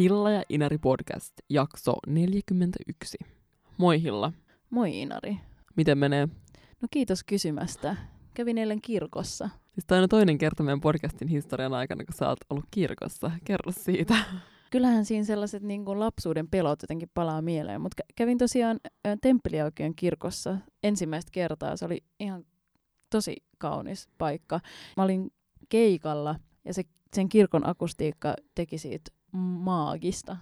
Hilla ja Inari podcast, jakso 41. Moi Hilla. Moi Inari. Miten menee? No kiitos kysymästä. Kävin eilen kirkossa. Siis tämä on toinen kerta meidän podcastin historian aikana, kun sä oot ollut kirkossa. Kerro siitä. Kyllähän siinä sellaiset niin kuin lapsuuden pelot jotenkin palaa mieleen, mutta kävin tosiaan Temppeliaukion kirkossa ensimmäistä kertaa. Se oli ihan tosi kaunis paikka. Mä olin keikalla ja se, sen kirkon akustiikka teki siitä maagista.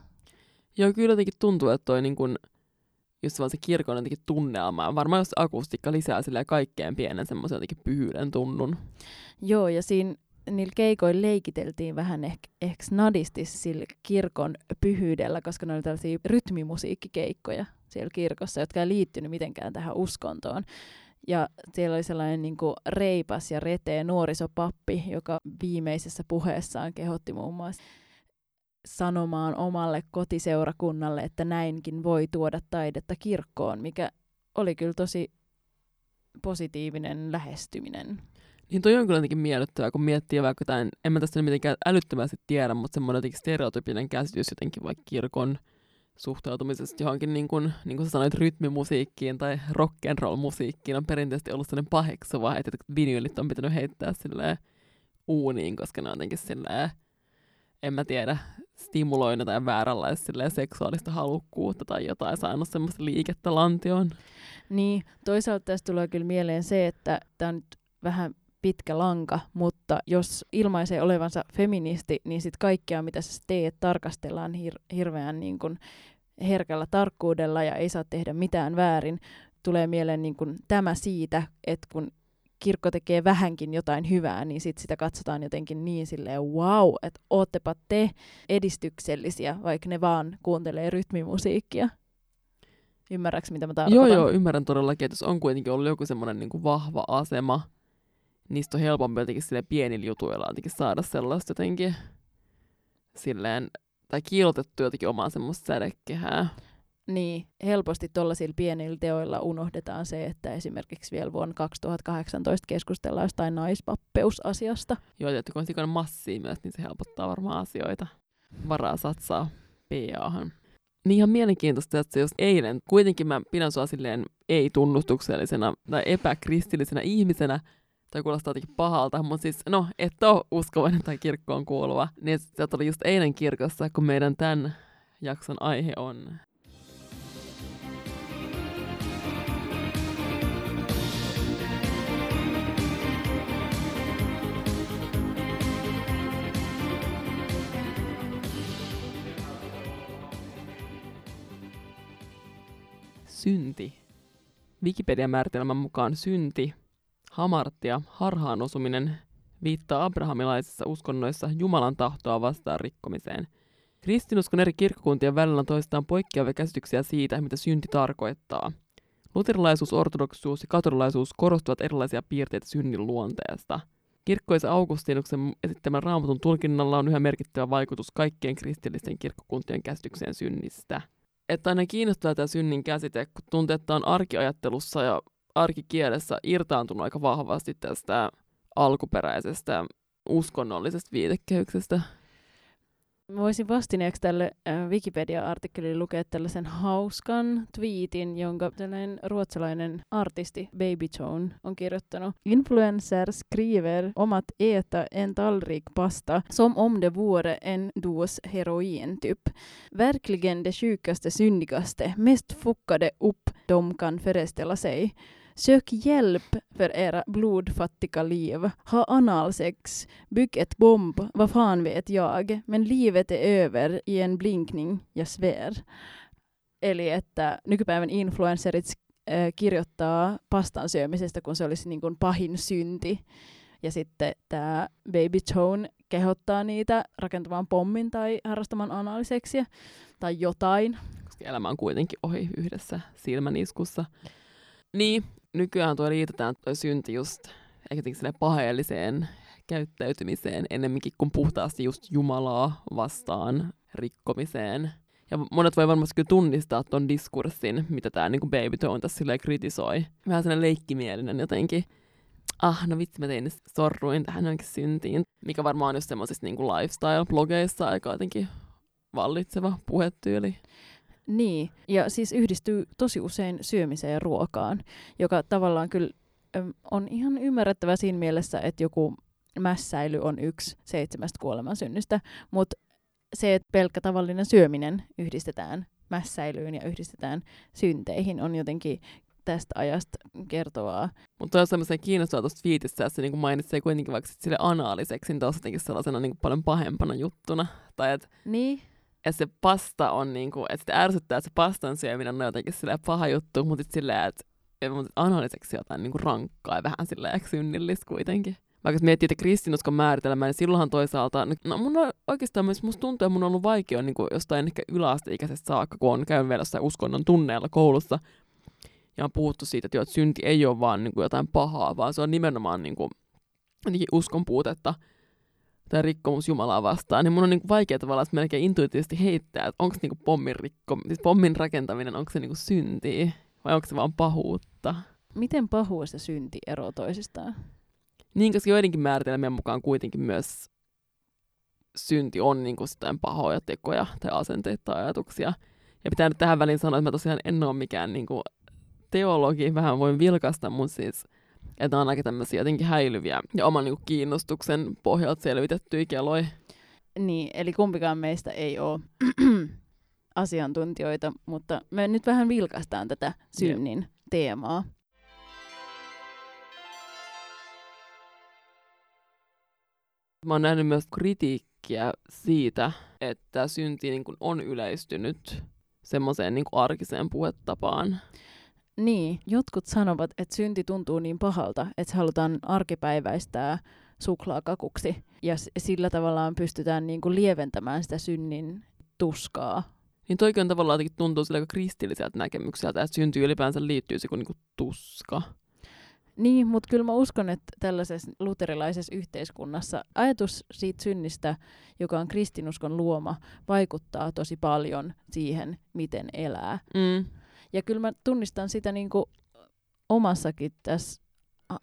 Joo, kyllä jotenkin tuntuu, että toi niin kun, just vaan se kirkon jotenkin tunnelma. Varmaan jos akustiikka lisää sille kaikkeen pienen semmoisen jotenkin pyhyyden tunnun. Joo, ja siinä niillä keikoilla leikiteltiin vähän ehkä, ehkä snadisti sillä kirkon pyhyydellä, koska ne oli tällaisia rytmimusiikkikeikkoja siellä kirkossa, jotka ei liittynyt mitenkään tähän uskontoon. Ja siellä oli sellainen niin kuin reipas ja reteä nuorisopappi, joka viimeisessä puheessaan kehotti muun muassa sanomaan omalle kotiseurakunnalle, että näinkin voi tuoda taidetta kirkkoon, mikä oli kyllä tosi positiivinen lähestyminen. Niin toi on kyllä jotenkin miellyttävää, kun miettii vaikka jotain, en mä tästä mitenkään älyttömästi tiedä, mutta semmoinen jotenkin stereotypinen käsitys jotenkin vaikka kirkon suhtautumisesta johonkin, niin kuin, niin kuin sä sanoit, rytmimusiikkiin tai rock'n'roll-musiikkiin on perinteisesti ollut sellainen paheksuva, että vinyylit on pitänyt heittää silleen uuniin, koska ne on jotenkin silleen, en mä tiedä, stimuloinut tai vääränlaista seksuaalista halukkuutta tai jotain, saanut semmoista liikettä lantioon. Niin, toisaalta tästä tulee kyllä mieleen se, että tämä on nyt vähän pitkä lanka, mutta jos ilmaisee olevansa feministi, niin sitten kaikkea, mitä sä teet, tarkastellaan hir- hirveän niin kun herkällä tarkkuudella ja ei saa tehdä mitään väärin. Tulee mieleen niin kun tämä siitä, että kun kirkko tekee vähänkin jotain hyvää, niin sit sitä katsotaan jotenkin niin silleen, wow, että oottepa te edistyksellisiä, vaikka ne vaan kuuntelee rytmimusiikkia. Ymmärrätkö, mitä mä tarkoitan? Joo, joo, ymmärrän todellakin, että jos on kuitenkin ollut joku semmoinen niin vahva asema, niistä on helpompi jotenkin sille pienillä jutuilla jotenkin saada sellaista jotenkin silleen, tai kiiltettu jotenkin omaan semmoista sädekehää. Niin, helposti tuollaisilla pienillä teoilla unohdetaan se, että esimerkiksi vielä vuonna 2018 keskustellaan jostain naispappeusasiasta. Joo, että kun on massia myös, niin se helpottaa varmaan asioita. Varaa satsaa PAhan. Niin ihan mielenkiintoista, että jos eilen, kuitenkin mä pidän sua silleen ei-tunnustuksellisena tai epäkristillisenä ihmisenä, tai kuulostaa jotenkin pahalta, mutta siis no, et ole uskovainen tai kirkkoon kuuluva. Niin sä oli just eilen kirkossa, kun meidän tämän jakson aihe on synti. Wikipedian määritelmän mukaan synti, hamartia, harhaan osuminen, viittaa abrahamilaisissa uskonnoissa Jumalan tahtoa vastaan rikkomiseen. Kristinuskon eri kirkkokuntien välillä on toistaan poikkeavia käsityksiä siitä, mitä synti tarkoittaa. Luterilaisuus, ortodoksuus ja katolilaisuus korostuvat erilaisia piirteitä synnin luonteesta. Kirkkoisen Augustinuksen esittämän raamatun tulkinnalla on yhä merkittävä vaikutus kaikkien kristillisten kirkkokuntien käsitykseen synnistä että aina kiinnostaa tämä synnin käsite, kun tuntuu, että on arkiajattelussa ja arkikielessä irtaantunut aika vahvasti tästä alkuperäisestä uskonnollisesta viitekehyksestä. Voisin vastineeksi tälle äh, Wikipedia-artikkelille lukea tällaisen hauskan tweetin, jonka tällainen ruotsalainen artisti Baby Tone on kirjoittanut. Influencer skriver om att äta en tallrik pasta som om det vore en dos heroin typ. Verkligen det sjukaste, syndigaste, mest fuckade upp de kan föreställa sig. Sök hjälp för era blodfattiga liv. Ha analsex. Bygg ett bomb. Vad fan vet jag. Men livet är över i en blinkning. Jag svär. Eli että nykypäivän influencerit äh, kirjoittaa pastan syömisestä, kun se olisi niin kuin pahin synti. Ja sitten tämä Baby Tone kehottaa niitä rakentamaan pommin tai harrastamaan analiseksiä tai jotain. Koska elämä on kuitenkin ohi yhdessä silmäniskussa. Niin, nykyään tuo liitetään tuo synti just ehkä paheelliseen käyttäytymiseen ennemminkin kuin puhtaasti just Jumalaa vastaan rikkomiseen. Ja monet voi varmasti kyllä tunnistaa ton diskurssin, mitä tämä niin Baby Tone tässä silleen kritisoi. Vähän sellainen leikkimielinen jotenkin. Ah, no vitsi, mä tein sorruin tähän jonkin syntiin. Mikä varmaan on just semmoisissa niin lifestyle-blogeissa aika jotenkin vallitseva puhetyyli. Niin, ja siis yhdistyy tosi usein syömiseen ja ruokaan, joka tavallaan kyllä on ihan ymmärrettävä siinä mielessä, että joku mässäily on yksi seitsemästä kuolemansynnystä, mutta se, että pelkkä tavallinen syöminen yhdistetään mässäilyyn ja yhdistetään synteihin, on jotenkin tästä ajasta kertovaa. Mutta on semmoisen kiinnostavaa tuosta fiitissä, että se niin mainitsee kuitenkin vaikka sille anaaliseksi, niin jotenkin sellaisena niin paljon pahempana juttuna. Tai että niin. Et se pasta on, niin kuin, että sitä ärsyttää, että se pastan syöminen on jotenkin paha juttu, mutta sitten silleen, että analyseksi jotain niin kuin rankkaa ja vähän silleen synnillistä kuitenkin. Vaikka miettii, että kristinuskon määritelmää, niin silloinhan toisaalta, no mun on oikeastaan myös, musta tuntuu, että mun on ollut vaikea niin kuin jostain ehkä yläasteikäisestä saakka, kun on käynyt vielä jossain uskonnon tunneilla koulussa, ja on puhuttu siitä, että, jo, että synti ei ole vaan niin kuin jotain pahaa, vaan se on nimenomaan niin kuin, uskon puutetta tai rikkomus Jumalaa vastaan, niin mun on niin kuin vaikea tavallaan melkein intuitiivisesti heittää, että onko niin pommin, rikko, siis pommin rakentaminen, onko se niin kuin syntiä vai onko se vaan pahuutta. Miten pahuus ja synti eroavat toisistaan? Niin, koska joidenkin määritelmien mukaan kuitenkin myös synti on niin kuin pahoja tekoja tai asenteita tai ajatuksia. Ja pitää nyt tähän väliin sanoa, että mä tosiaan en ole mikään niin kuin teologi, vähän voin vilkaista, mutta siis että on aika tämmöisiä jotenkin häilyviä ja oman niin kuin, kiinnostuksen pohjalta selvitettyjä keloja. Niin, eli kumpikaan meistä ei ole asiantuntijoita, mutta me nyt vähän vilkaistaan tätä synnin Jep. teemaa. Mä oon nähnyt myös kritiikkiä siitä, että synti niin on yleistynyt semmoiseen niin arkiseen puhetapaan. Niin, jotkut sanovat, että synti tuntuu niin pahalta, että se halutaan arkipäiväistää suklaakakuksi. Ja sillä tavallaan pystytään niin kuin lieventämään sitä synnin tuskaa. Niin toikin on tavallaan tuntuu sillä kristilliseltä näkemykseltä, että synty ylipäänsä liittyy se kuin, niin kuin tuska. Niin, mutta kyllä mä uskon, että tällaisessa luterilaisessa yhteiskunnassa ajatus siitä synnistä, joka on kristinuskon luoma, vaikuttaa tosi paljon siihen, miten elää. Mm. Ja kyllä mä tunnistan sitä niin kuin omassakin tässä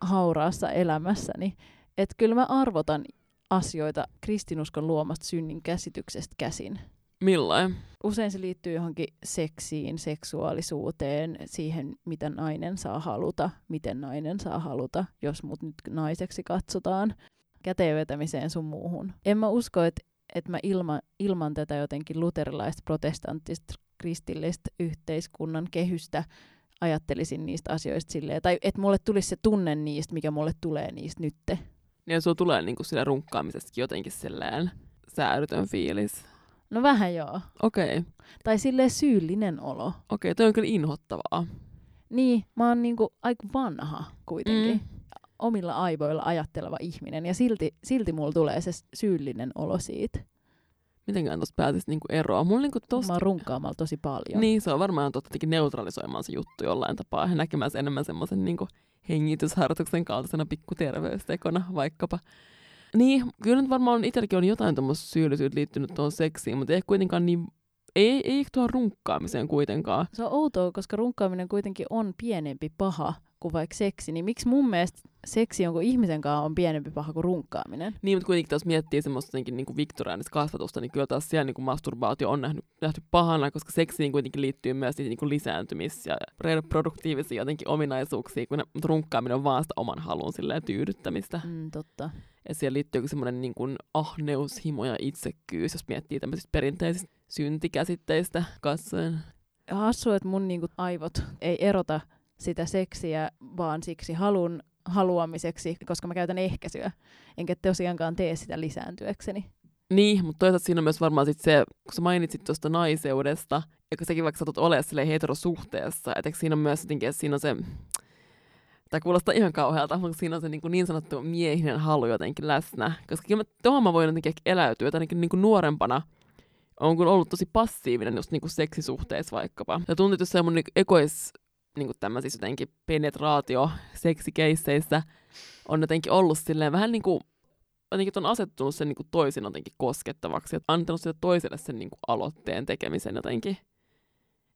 hauraassa elämässäni, että kyllä mä arvotan asioita kristinuskon luomasta synnin käsityksestä käsin. Millain? Usein se liittyy johonkin seksiin, seksuaalisuuteen, siihen, mitä nainen saa haluta, miten nainen saa haluta, jos mut nyt naiseksi katsotaan, käteen vetämiseen sun muuhun. En mä usko, että että mä ilma, ilman tätä jotenkin luterilaista, protestanttista, kristillistä yhteiskunnan kehystä ajattelisin niistä asioista silleen, tai että mulle tulisi se tunne niistä, mikä mulle tulee niistä nytte. Ja sulla tulee niinku sillä runkkaamisestakin jotenkin silleen säädytön fiilis. No vähän joo. Okei. Okay. Tai silleen syyllinen olo. Okei, okay, toi on kyllä inhottavaa. Niin, mä oon niinku aika vanha kuitenkin. Mm. Omilla aivoilla ajatteleva ihminen. Ja silti, silti mulla tulee se syyllinen olo siitä. Mitenkään tuosta pääsisi niinku eroa? Mulla niinku tosta... Mä oon runkkaamalla tosi paljon. Niin, se on varmaan totta neutralisoimaan se juttu jollain tapaa. Ja näkemään se enemmän semmoisen niinku hengitysharjoituksen kaltaisena pikkuterveystekona vaikkapa. Niin, kyllä nyt varmaan itselläkin on jotain tuommoista syyllisyyttä liittynyt tuohon seksiin, mutta ei kuitenkaan niin ei, ei tuohon runkkaamiseen kuitenkaan. Se on outoa, koska runkkaaminen kuitenkin on pienempi paha kuin vaikka seksi. Niin miksi mun mielestä seksi jonkun ihmisen kanssa on pienempi paha kuin runkkaaminen? Niin, mutta kuitenkin jos miettii semmoista niin kuin viktoriaanista kasvatusta, niin kyllä taas siellä niin kuin masturbaatio on nähty, nähty pahana, koska seksiin kuitenkin liittyy myös niin kuin lisääntymis- ja reproduktiivisia jotenkin ominaisuuksia, kun runkkaaminen on vaan sitä oman halun tyydyttämistä. Mm, totta. Ja siellä liittyy semmoinen niin kuin ahneus, himo ja itsekkyys, jos miettii tämmöisistä perinteisistä syntikäsitteistä katsoen. Hassu, että mun niin kuin, aivot ei erota sitä seksiä, vaan siksi halun haluamiseksi, koska mä käytän ehkäisyä. Enkä tosiaankaan tee sitä lisääntyäkseni. Niin, mutta toisaalta siinä on myös varmaan sit se, kun sä mainitsit tuosta naiseudesta, ja kun sekin vaikka satut olemaan heterosuhteessa, että siinä on myös jotenkin, että siinä on se Tämä kuulostaa ihan kauhealta, mutta siinä on se niin, kuin niin sanottu miehinen halu jotenkin läsnä. Koska kyllä tuohon mä voin jotenkin eläytyä, että ainakin niin kuin nuorempana on kun ollut tosi passiivinen just niin kuin seksisuhteissa vaikkapa. Ja tuntuu, että se mun niin ekois niin kuin tämmöisissä jotenkin penetraatio seksikeisseissä on jotenkin ollut silleen vähän niin kuin jotenkin on asettunut sen niin kuin toisin jotenkin koskettavaksi, että antanut sille toiselle sen niin kuin aloitteen tekemisen jotenkin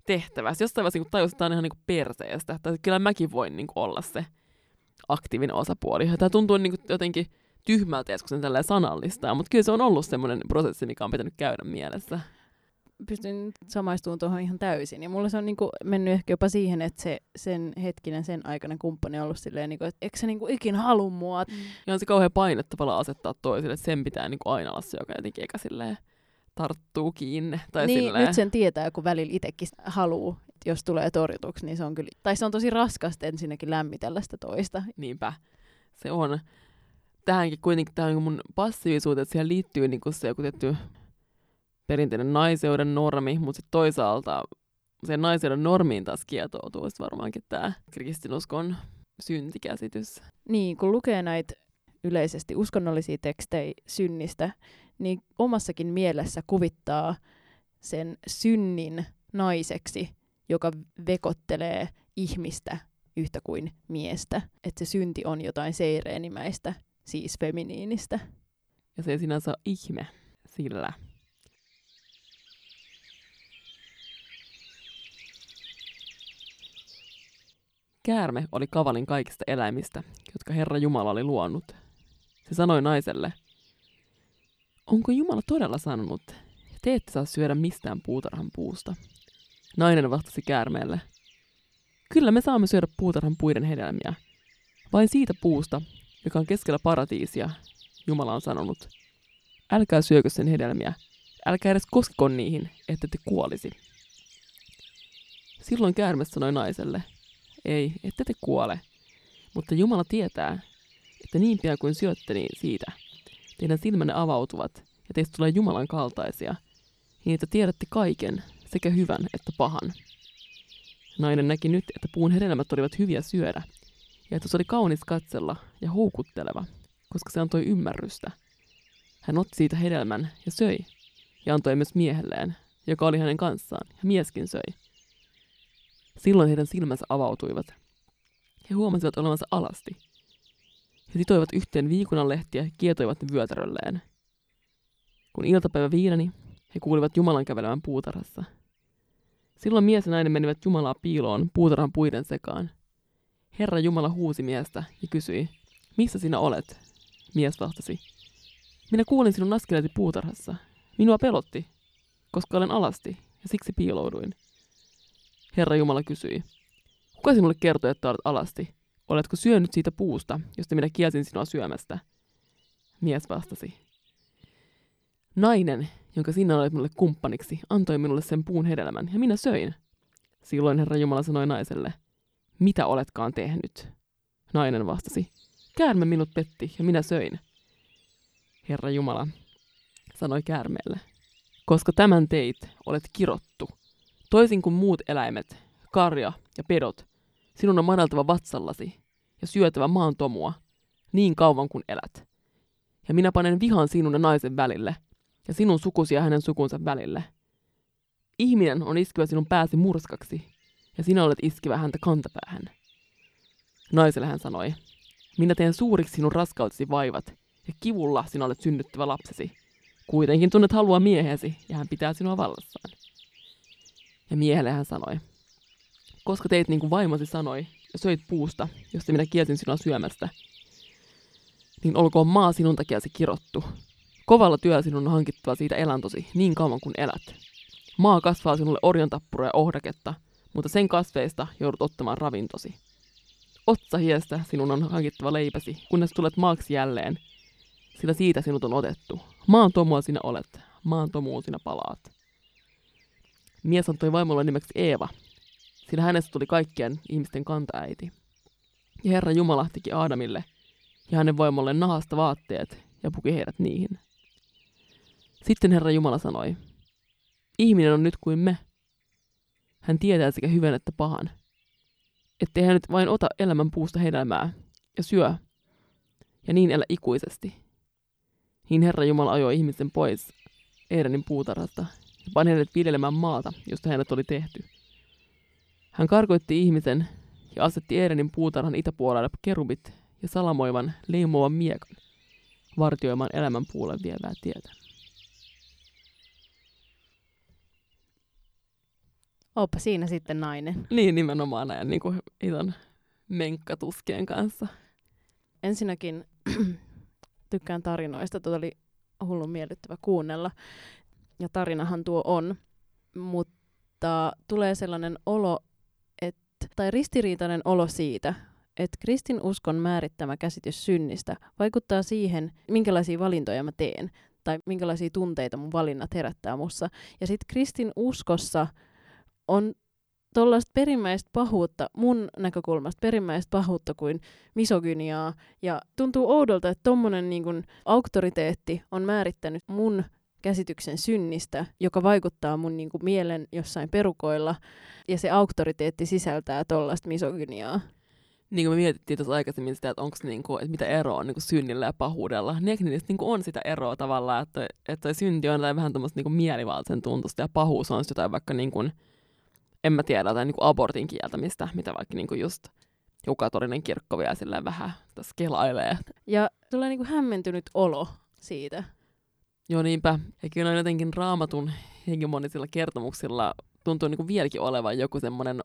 tehtävässä. Jostain vaiheessa niin tajusin, että tämä on ihan niin kuin perseestä. Että kyllä mäkin voin niin kuin olla se aktiivinen osapuoli. Ja tämä tuntuu niin kuin jotenkin tyhmältä, kun sen tälleen sanallistaa, mutta kyllä se on ollut semmoinen prosessi, mikä on pitänyt käydä mielessä. Pystyn samaistumaan tuohon ihan täysin. Ja mulla se on niinku mennyt ehkä jopa siihen, että se sen hetkinen, sen aikainen kumppani on ollut silleen, niinku, että eikö se niinku ikinä halua mua. Mm. Ja on se kauhean paine tavallaan asettaa toisille, että sen pitää niinku aina olla se, joka jotenkin eikä silleen tarttuu kiinni. Tai niin, silleen. nyt sen tietää, kun välillä itsekin haluu, että jos tulee torjutuksi, niin se on kyllä, tai se on tosi raskasta ensinnäkin lämmitellä sitä toista. Niinpä, se on. Tähänkin kuitenkin tähän mun passiivisuuteen, että siihen liittyy niinku se joku tietty perinteinen naiseuden normi, mutta sitten toisaalta sen naiseuden normiin taas kietoutuu varmaankin tämä kristinuskon syntikäsitys. Niin, kun lukee näitä yleisesti uskonnollisia tekstejä synnistä, niin omassakin mielessä kuvittaa sen synnin naiseksi, joka vekottelee ihmistä yhtä kuin miestä. Että se synti on jotain seireenimäistä, siis feminiinistä. Ja se ei sinänsä ole ihme, sillä Käärme oli kavalin kaikista eläimistä, jotka Herra Jumala oli luonut. Se sanoi naiselle, Onko Jumala todella sanonut, te ette saa syödä mistään puutarhan puusta? Nainen vastasi käärmeelle, Kyllä me saamme syödä puutarhan puiden hedelmiä. Vain siitä puusta, joka on keskellä paratiisia, Jumala on sanonut. Älkää syökö sen hedelmiä, älkää edes koskeko niihin, ette te kuolisi. Silloin käärme sanoi naiselle, ei, ette te kuole. Mutta Jumala tietää, että niin pian kuin syötte niin siitä, teidän silmänne avautuvat ja teistä tulee Jumalan kaltaisia, niin että tiedätte kaiken, sekä hyvän että pahan. Nainen näki nyt, että puun hedelmät olivat hyviä syödä, ja että se oli kaunis katsella ja houkutteleva, koska se antoi ymmärrystä. Hän otti siitä hedelmän ja söi, ja antoi myös miehelleen, joka oli hänen kanssaan, ja mieskin söi. Silloin heidän silmänsä avautuivat. He huomasivat olevansa alasti. He sitoivat yhteen viikunanlehtiä ja kietoivat ne vyötärölleen. Kun iltapäivä viileni, he kuulivat Jumalan kävelevän puutarhassa. Silloin mies ja nainen menivät Jumalaa piiloon puutarhan puiden sekaan. Herra Jumala huusi miestä ja kysyi, missä sinä olet? Mies vastasi, minä kuulin sinun askeleesi puutarhassa. Minua pelotti, koska olen alasti ja siksi piilouduin. Herra Jumala kysyi, kuka sinulle kertoi, että olet alasti? Oletko syönyt siitä puusta, josta minä kielsin sinua syömästä? Mies vastasi. Nainen, jonka sinä olet minulle kumppaniksi, antoi minulle sen puun hedelmän, ja minä söin. Silloin Herra Jumala sanoi naiselle, mitä oletkaan tehnyt? Nainen vastasi, käärme minut petti, ja minä söin. Herra Jumala sanoi käärmeelle, koska tämän teit, olet kirottu. Toisin kuin muut eläimet, karja ja pedot, sinun on maneltava vatsallasi ja syötävä maan tomua niin kauan kuin elät. Ja minä panen vihan sinun ja naisen välille, ja sinun sukusi ja hänen sukunsa välille. Ihminen on iskevä sinun pääsi murskaksi, ja sinä olet iskevä häntä kantapäähän. Naiselle hän sanoi, minä teen suuriksi sinun raskautesi vaivat, ja kivulla sinä olet synnyttävä lapsesi. Kuitenkin tunnet halua miehesi, ja hän pitää sinua vallassaan. Ja miehelle hän sanoi, koska teit niin kuin vaimosi sanoi, ja söit puusta, josta minä kielsin sinua syömästä, niin olkoon maa sinun takiasi kirottu. Kovalla työllä sinun on hankittava siitä elantosi niin kauan kuin elät. Maa kasvaa sinulle orjantappuraa ja ohdaketta, mutta sen kasveista joudut ottamaan ravintosi. Otsahiestä sinun on hankittava leipäsi, kunnes tulet maaksi jälleen, sillä siitä sinut on otettu. Maan tomua sinä olet, maan tomuun sinä palaat. Mies antoi vaimolle nimeksi Eeva, sillä hänestä tuli kaikkien ihmisten kantaäiti. Ja Herra Jumala teki Aadamille ja hänen vaimolle nahasta vaatteet ja puki heidät niihin. Sitten Herra Jumala sanoi, ihminen on nyt kuin me. Hän tietää sekä hyvän että pahan. Ettei hän nyt vain ota elämän puusta hedelmää ja syö, ja niin elä ikuisesti. Niin Herra Jumala ajoi ihmisen pois Edenin puutarhasta ja pani hänet viljelemään maata, josta hänet oli tehty. Hän karkoitti ihmisen ja asetti Edenin puutarhan itäpuolelle kerubit ja salamoivan leimuvan miekan vartioimaan elämän puolen vievää tietä. Oppa siinä sitten nainen. Niin, nimenomaan näin niin kuin ison menkkatuskien kanssa. Ensinnäkin tykkään tarinoista, tuota oli hullun miellyttävä kuunnella. Ja tarinahan tuo on. mutta tulee sellainen olo, että, tai ristiriitainen olo siitä, että kristinuskon määrittämä käsitys synnistä vaikuttaa siihen, minkälaisia valintoja mä teen tai minkälaisia tunteita mun valinnat herättää mussa. Ja sitten kristin uskossa on tuollaista perimmäistä pahuutta, mun näkökulmasta perimmäistä pahuutta kuin misogyniaa. Ja tuntuu oudolta, että tommonen niin auktoriteetti on määrittänyt mun käsityksen synnistä, joka vaikuttaa mun niin kun, mielen jossain perukoilla, ja se auktoriteetti sisältää tollaista misogyniaa. Niin kuin me mietittiin tuossa aikaisemmin sitä, että onko niinku, että mitä eroa on niinku synnillä ja pahuudella. Niin niinku on sitä eroa tavallaan, että, että synti on vähän tämmöistä niinku mielivaltaisen tuntusta ja pahuus on jotain vaikka niinku, en mä tiedä, jotain niinku abortin kieltämistä, mitä vaikka niinku just joku katolinen kirkko vielä silleen vähän tässä kelailee. Ja tulee niinku hämmentynyt olo siitä. Joo niinpä. Ja kyllä on jotenkin raamatun hegemonisilla kertomuksilla tuntuu niinku vieläkin olevan joku semmoinen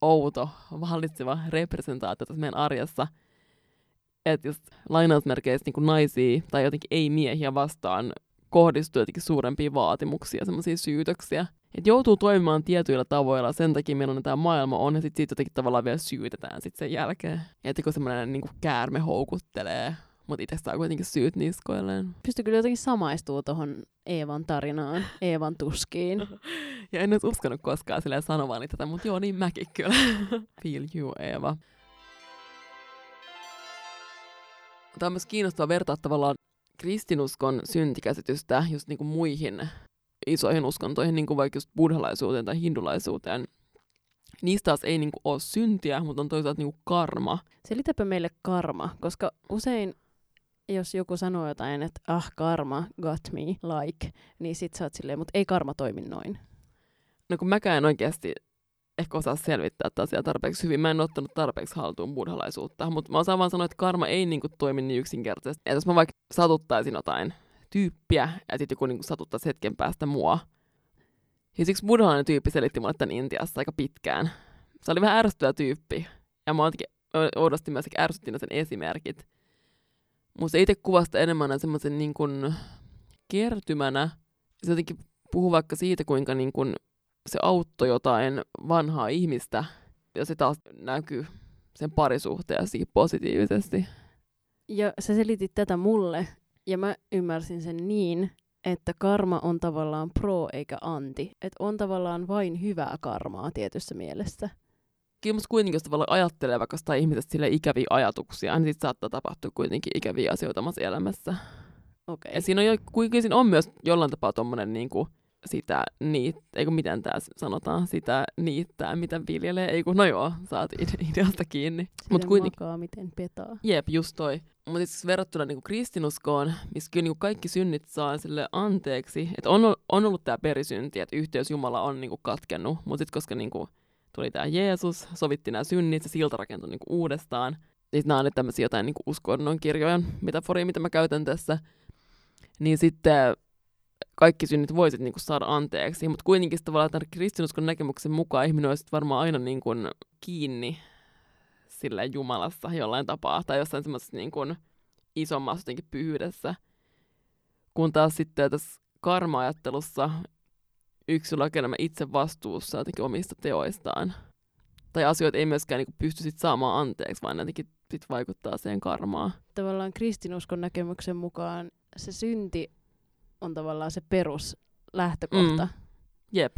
outo, vallitseva representaatio tässä meidän arjessa. Että just lainausmerkeissä niin naisia tai jotenkin ei-miehiä vastaan kohdistuu jotenkin suurempia vaatimuksia, semmoisia syytöksiä. Että joutuu toimimaan tietyillä tavoilla sen takia, millainen tämä maailma on, ja sitten siitä jotenkin tavallaan vielä syytetään sit sen jälkeen. Että kun semmoinen niin käärme houkuttelee, mutta itse saa kuitenkin syyt niskoilleen. Pystyy kyllä jotenkin samaistuu tuohon Eevan tarinaan, Eevan tuskiin. ja en olisi uskonut koskaan silleen sanovani tätä, mutta joo, niin mäkin kyllä. Feel you, Eeva. Tämä on myös kiinnostavaa vertaa tavallaan kristinuskon syntikäsitystä just niin kuin muihin isoihin uskontoihin, niin kuin vaikka just buddhalaisuuteen tai hindulaisuuteen. Niistä taas ei niin kuin ole syntiä, mutta on toisaalta niin kuin karma. Selitäpä meille karma, koska usein jos joku sanoo jotain, että ah, karma got me, like, niin sit sä oot silleen, mutta ei karma toimi noin. No kun mäkään en oikeasti ehkä osaa selvittää tätä asiaa tarpeeksi hyvin. Mä en ottanut tarpeeksi haltuun buddhalaisuutta, mutta mä osaan vaan sanoa, että karma ei niinku toimi niin yksinkertaisesti. Että jos mä vaikka satuttaisin jotain tyyppiä, ja sitten joku niinku satuttaisi hetken päästä mua. Ja siksi buddhalainen tyyppi selitti mulle tämän Intiassa aika pitkään. Se oli vähän ärsyttävä tyyppi. Ja mä oudosti myös ärsyttiin sen esimerkit. Mutta se itse kuvasta enemmän semmoisen niin kuin kertymänä. Se jotenkin puhuu vaikka siitä, kuinka niin kuin se auttoi jotain vanhaa ihmistä, ja se taas näkyy sen parisuhteessa positiivisesti. Ja sä selitit tätä mulle, ja mä ymmärsin sen niin, että karma on tavallaan pro eikä anti. Että on tavallaan vain hyvää karmaa tietyssä mielessä. Kyllä musta kuitenkin, jos tavallaan ajattelee vaikka sitä ihmisestä sille ikäviä ajatuksia, niin sit saattaa tapahtua kuitenkin ikäviä asioita omassa elämässä. Okay. Ja siinä on, jo, kuitenkin siinä on myös jollain tapaa tommonen niin kuin, sitä niit, eikö miten tää sanotaan, sitä niittää, mitä viljelee, ei kun, no joo, saat ideasta kiinni. Mut kuitenkin, makaa, miten petaa. Jep, just toi. Mutta siis verrattuna niinku kristinuskoon, missä kyllä niinku kaikki synnit saa sille anteeksi, että on, on ollut tämä perisynti, että yhteys Jumala on niinku katkennut, mutta sitten koska niinku tuli tämä Jeesus, sovitti nämä synnit, se silta rakentui niinku uudestaan. Sitten nämä on nyt tämmöisiä jotain niinku uskonnon kirjojen metaforia, mitä mä käytän tässä. Niin sitten kaikki synnit voisit niinku saada anteeksi, mutta kuitenkin tavallaan tämän kristinuskon näkemyksen mukaan ihminen olisi varmaan aina niinku kiinni sillä Jumalassa jollain tapaa tai jossain semmoisessa niinku isommassa jotenkin pyhyydessä. Kun taas sitten tässä karma-ajattelussa yksilö on itse vastuussa jotenkin omista teoistaan. Tai asioita ei myöskään niinku pysty sit saamaan anteeksi, vaan jotenkin sit vaikuttaa siihen karmaan. Tavallaan kristinuskon näkemyksen mukaan se synti on tavallaan se peruslähtökohta. Mm. Jep.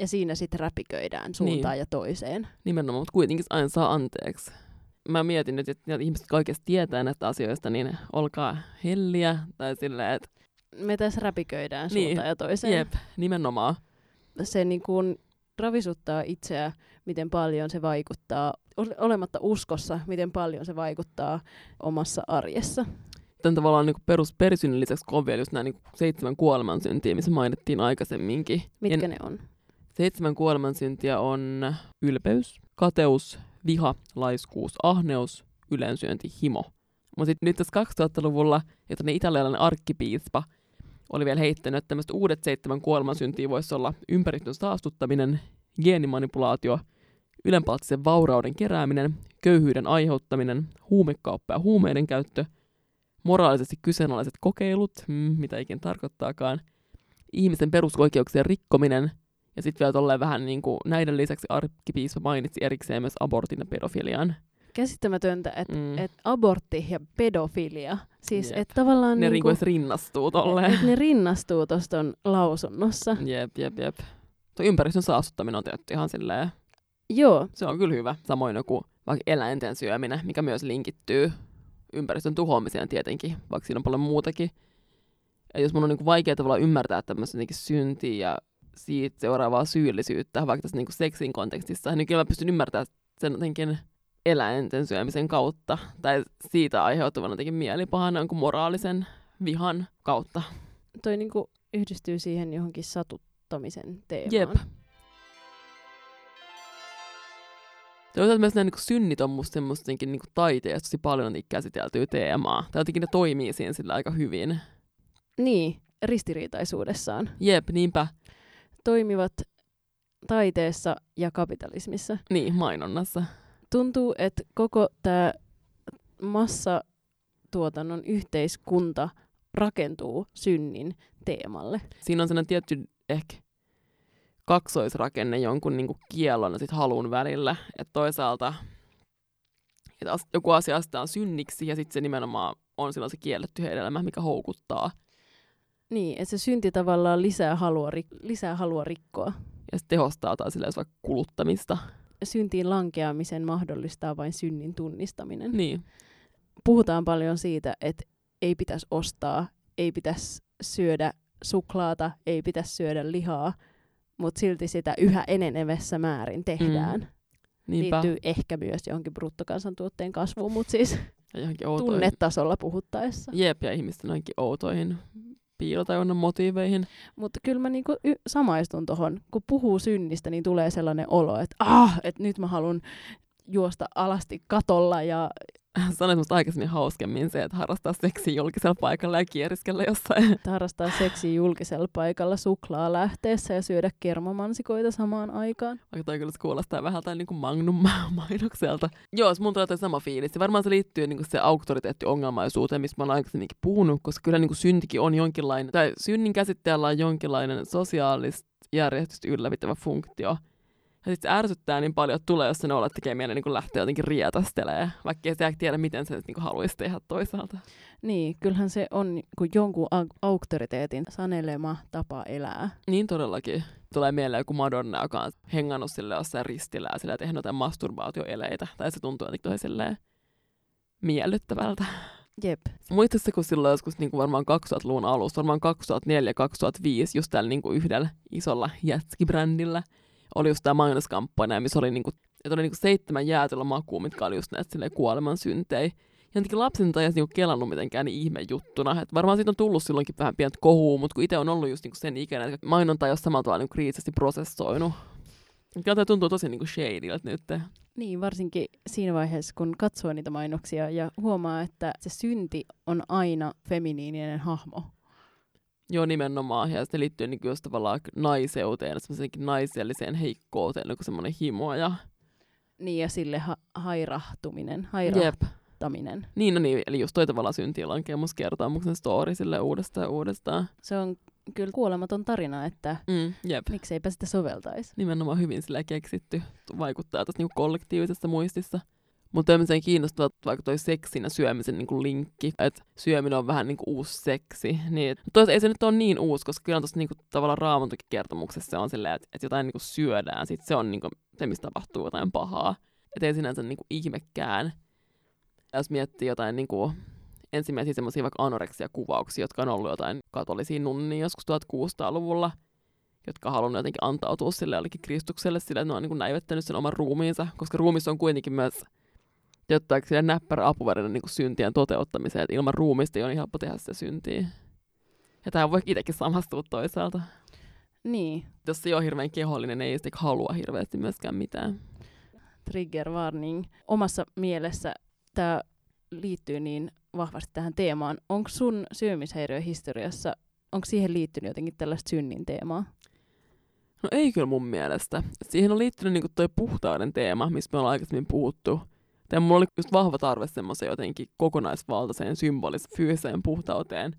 Ja siinä sitten räpiköidään suuntaan niin. ja toiseen. Nimenomaan, mutta kuitenkin aina saa anteeksi. Mä mietin nyt, että ihmiset, jotka oikeasti tietää näistä asioista, niin olkaa helliä. Tai silleen, että... Me tässä räpiköidään niin. suuntaan ja toiseen. Jep, nimenomaan. Se niin kuin ravisuttaa itseä, miten paljon se vaikuttaa, olematta uskossa, miten paljon se vaikuttaa omassa arjessa tämän tavallaan niin perus perisynnän lisäksi on vielä just nämä niin seitsemän kuolemansyntiä, missä mainittiin aikaisemminkin. Mitkä ja ne on? Seitsemän kuolemansyntiä on ylpeys, kateus, viha, laiskuus, ahneus, yleensyönti, himo. Mutta sitten nyt tässä 2000-luvulla, että ne italialainen arkkipiispa oli vielä heittänyt, että tämmöiset uudet seitsemän kuolemansyntiä voisi olla ympäristön saastuttaminen, geenimanipulaatio, ylenpalttisen vaurauden kerääminen, köyhyyden aiheuttaminen, huumekauppa ja huumeiden käyttö – moraalisesti kyseenalaiset kokeilut, mm, mitä ikin tarkoittaakaan, ihmisen perusoikeuksien rikkominen. Ja sitten vielä tolleen vähän niin kuin näiden lisäksi arkkipiispa mainitsi erikseen myös abortin ja pedofilian. Käsittämätöntä, että Mm. et abortti ja pedofilia, siis että tavallaan ne niinku, rinnastuu tolleen. et ne rinnastuu tuosta lausunnossa. Jep, jep, jep. Tuo ympäristön saastuttaminen on tietty ihan silleen, Joo, se on kyllä hyvä. Samoin joku vaikka eläinten syöminen, mikä myös linkittyy ympäristön tuhoamiseen tietenkin, vaikka siinä on paljon muutakin. Ja jos mun on niinku vaikea tavallaan ymmärtää tämmöistä syntiä ja siitä seuraavaa syyllisyyttä, vaikka tässä niinku seksin kontekstissa, niin kyllä mä pystyn ymmärtämään sen jotenkin eläinten syömisen kautta, tai siitä aiheutuvan jotenkin mielipahan jonkun moraalisen vihan kautta. toi niinku yhdistyy siihen johonkin satuttamisen teemaan. Jep. Toisaalta myös nämä niin synnit on musta semmoista niin taiteesta tosi paljon käsiteltyä teemaa. Tai jotenkin ne toimii siinä sillä aika hyvin. Niin, ristiriitaisuudessaan. Jep, niinpä. Toimivat taiteessa ja kapitalismissa. Niin, mainonnassa. Tuntuu, että koko tämä massatuotannon yhteiskunta rakentuu synnin teemalle. Siinä on sellainen tietty ehkä kaksoisrakenne jonkun niin kuin kiellon ja sit halun välillä. Että toisaalta että as- joku asia astetaan synniksi ja sitten se nimenomaan on silloin se kielletty hedelmä, mikä houkuttaa. Niin, että se synti tavallaan lisää halua, rik- lisää halua rikkoa. Ja sitten tehostaa taas silleen vaikka kuluttamista. Syntiin lankeamisen mahdollistaa vain synnin tunnistaminen. Niin, Puhutaan paljon siitä, että ei pitäisi ostaa, ei pitäisi syödä suklaata, ei pitäisi syödä lihaa, mutta silti sitä yhä enenevässä määrin tehdään. Mm. niinpä. Liittyy ehkä myös johonkin bruttokansantuotteen kasvuun, mutta siis tunnetasolla puhuttaessa. Jep, ja ihmisten ainakin outoihin piilotajunnan motiiveihin. Mutta kyllä mä niinku y- samaistun tohon, kun puhuu synnistä, niin tulee sellainen olo, että ah, että nyt mä haluan juosta alasti katolla ja Sanoit musta aikaisemmin hauskemmin se, että harrastaa seksiä julkisella paikalla ja kieriskellä jossain. että harrastaa seksiä julkisella paikalla suklaa lähteessä ja syödä kermamansikoita samaan aikaan. Vaikka toi kyllä kuulostaa vähän tai niin Magnum-mainokselta. Joo, mun tulee sama fiilis. Ja varmaan se liittyy niin se auktoriteettiongelmaisuuteen, mistä mä oon aikaisemminkin puhunut, koska kyllä niin syntikin on jonkinlainen, tai synnin käsitteellä on jonkinlainen sosiaalista järjestystä ylläpitävä funktio. Ja sitten se ärsyttää niin paljon, että tulee jossain olla tekee mielen niin lähteä jotenkin rietastelee, vaikka ei se tiedä, miten se niin haluaisi tehdä toisaalta. Niin, kyllähän se on niinku jonkun au- auktoriteetin sanelema tapa elää. Niin todellakin. Tulee mieleen joku Madonna, joka on hengannut sille jossain ristillä ja sille tehnyt jotain masturbaatioeleitä. Tai se tuntuu jotenkin tosi miellyttävältä. Jep. Muistatko, kun silloin joskus niin kuin varmaan 2000-luvun alussa, varmaan 2004-2005, just tällä niin kuin yhdellä isolla jätskibrändillä, oli just tämä mainoskampanja, missä oli, niin kuin, että oli niin kuin seitsemän jäätelöä makua, mitkä oli just näitä kuoleman syntejä. Ja jotenkin lapsen tai niinku kelannut mitenkään niin ihme juttuna. Et varmaan siitä on tullut silloinkin vähän pientä kohua, mutta kun itse on ollut just niinku sen ikäinen, että mainonta ei ole samalla tavalla niinku kriittisesti prosessoinut. Kyllä tämä tuntuu tosi niinku shadyltä nyt. Niin, varsinkin siinä vaiheessa, kun katsoo niitä mainoksia ja huomaa, että se synti on aina feminiininen hahmo. Joo, nimenomaan. Ja se liittyy niinku just tavallaan naiseuteen, semmoisenkin naiselliseen heikkouteen, joku semmoinen himo. Ja... Niin, ja sille ha- hairahtuminen, Jep. hairahtaminen. Niin, no niin, eli just toi tavallaan syntilankemus kertomuksen story sille uudestaan ja uudestaan. Se on kyllä kuolematon tarina, että Mm, jep. mikseipä sitä soveltaisi. Nimenomaan hyvin sillä keksitty. Vaikuttaa tuossa niinku kollektiivisessa muistissa. Mutta tämmöisen kiinnostavaa vaikka toi seksin ja syömisen niinku linkki, että syöminen on vähän niinku uusi seksi. Niin, toisaalta ei se nyt ole niin uusi, koska kyllä tuossa niinku tavallaan raamattukin kertomuksessa se on silleen, että, että jotain niinku syödään, sit se on niinku se, mistä tapahtuu jotain pahaa. Että ei sinänsä niinku ihmekään. Ja jos miettii jotain niinku, ensimmäisiä semmoisia vaikka anoreksia-kuvauksia, jotka on ollut jotain katolisia nunnia joskus 1600-luvulla, jotka on halunnut jotenkin antautua sille jollekin Kristukselle sille, että ne on niin näivettänyt sen oman ruumiinsa, koska ruumissa on kuitenkin myös jotain sille näppärä apuväline niin syntien toteuttamiseen, että ilman ruumista ei ole niin helppo tehdä sitä syntiä. Ja tähän voi itsekin samastua toisaalta. Niin, Jos se ei ole hirveän kehollinen, ei sitten halua hirveästi myöskään mitään. trigger warning. Omassa mielessä tämä liittyy niin vahvasti tähän teemaan. Onko sun syömishäiriöhistoriassa, onko siihen liittynyt jotenkin tällaista synnin teemaa? No ei kyllä mun mielestä. Siihen on liittynyt niinku toi puhtauden teema, mistä me ollaan aikaisemmin puhuttu. Ja mulla oli just vahva tarve semmoiseen jotenkin kokonaisvaltaiseen symbolis fyysiseen puhtauteen.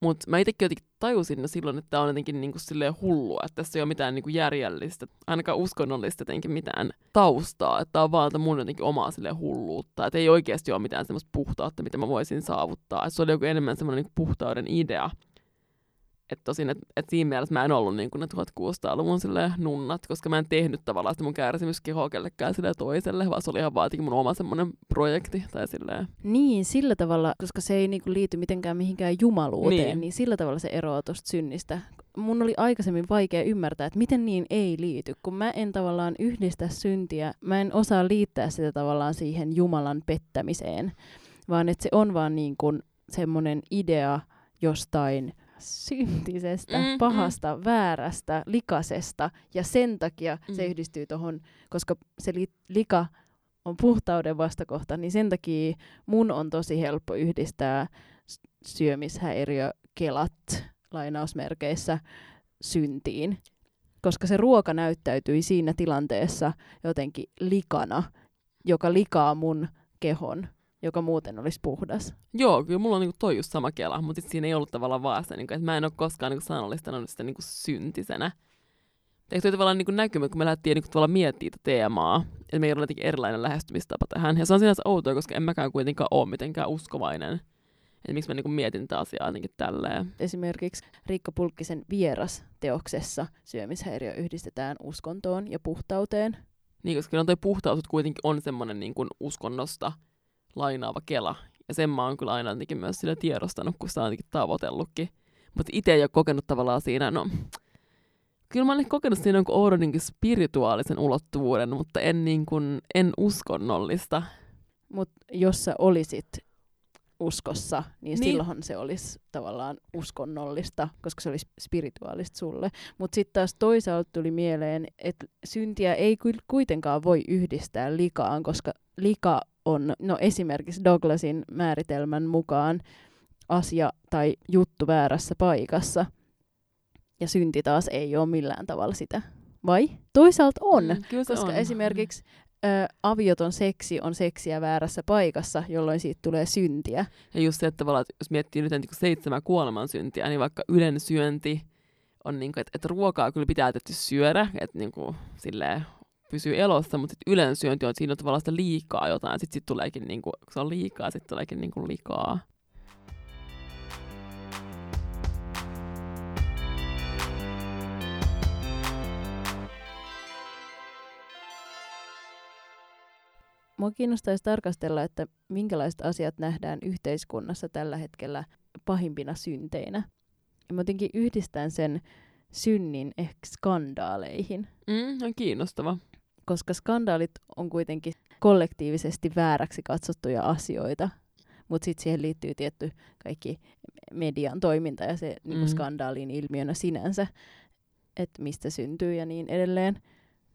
Mutta mä itsekin jotenkin tajusin jo silloin, että tämä on jotenkin niinku silleen hullua, että tässä ei ole mitään niinku järjellistä, ainakaan uskonnollista jotenkin mitään taustaa, että on vaan mun jotenkin omaa silleen hulluutta, että ei oikeasti ole mitään semmoista puhtautta, mitä mä voisin saavuttaa. Et se oli joku enemmän semmoinen niinku puhtauden idea, että tosin, että et siinä mielessä mä en ollut niin kuin ne 1600-luvun nunnat, koska mä en tehnyt tavallaan sitä mun kärsimyskehoa kellekään sille toiselle, vaan se oli ihan vaan mun oma semmoinen projekti. Tai silleen. Niin, sillä tavalla, koska se ei niinku liity mitenkään mihinkään jumaluuteen, niin. niin sillä tavalla se eroaa tuosta synnistä. Mun oli aikaisemmin vaikea ymmärtää, että miten niin ei liity, kun mä en tavallaan yhdistä syntiä, mä en osaa liittää sitä tavallaan siihen Jumalan pettämiseen, vaan että se on vaan niin kuin semmoinen idea jostain – syntisestä, mm, pahasta, mm. väärästä, likasesta. Ja sen takia mm. se yhdistyy tuohon, koska se li- lika on puhtauden vastakohta, niin sen takia mun on tosi helppo yhdistää syömishäiriökelat lainausmerkeissä syntiin. Koska se ruoka näyttäytyi siinä tilanteessa jotenkin likana, joka likaa mun kehon joka muuten olisi puhdas. Joo, kyllä mulla on niinku toi just sama kela, mutta siinä ei ollut tavallaan vaan sitä, niinku, että mä en ole koskaan niinku sanallistanut sitä niinku syntisenä. Eikö toi tavallaan niinku näkymä, kun me lähdettiin niinku tavallaan miettimään tätä teemaa, että meillä on jotenkin erilainen lähestymistapa tähän. Ja se on sinänsä outoa, koska en mäkään kuitenkaan ole mitenkään uskovainen. Että miksi mä niinku mietin tätä asiaa jotenkin tälleen. Esimerkiksi Riikka Pulkkisen vieras-teoksessa syömishäiriö yhdistetään uskontoon ja puhtauteen. Niin, koska kyllä toi puhtaus kuitenkin on semmoinen niin uskonnosta lainaava Kela. Ja sen mä oon kyllä aina jotenkin myös sille tiedostanut, kun sitä on jotenkin tavoitellutkin. Mutta itse ei ole kokenut tavallaan siinä, no kyllä mä olen kokenut siinä jonkun oudon niin spirituaalisen ulottuvuuden, mutta en, niin kuin, en uskonnollista. Mutta jos sä olisit uskossa, niin, niin silloin se olisi tavallaan uskonnollista, koska se olisi spirituaalista sulle. Mutta sitten taas toisaalta tuli mieleen, että syntiä ei kuitenkaan voi yhdistää likaan, koska lika on, no esimerkiksi Douglasin määritelmän mukaan asia tai juttu väärässä paikassa. Ja synti taas ei ole millään tavalla sitä. Vai? Toisaalta on, mm, koska on. esimerkiksi ö, avioton seksi on seksiä väärässä paikassa, jolloin siitä tulee syntiä. Ja just se, että, että jos miettii nyt niin seitsemän kuoleman syntiä, niin vaikka ylen syönti on niin kuin, että, että ruokaa kyllä pitää tietysti syödä, että niin kuin, silleen, pysyy elossa, mutta sitten yleensyönti on, että siinä on tavallaan sitä liikaa jotain, sitten sit tuleekin, niinku, kun se on liikaa, sitten tuleekin niinku likaa. Mua kiinnostaisi tarkastella, että minkälaiset asiat nähdään yhteiskunnassa tällä hetkellä pahimpina synteinä. Ja mä jotenkin yhdistän sen synnin ehkä skandaaleihin. Mm, on kiinnostava koska skandaalit on kuitenkin kollektiivisesti vääräksi katsottuja asioita, mutta sitten siihen liittyy tietty kaikki median toiminta ja se mm. niin skandaalin ilmiönä sinänsä, että mistä syntyy ja niin edelleen.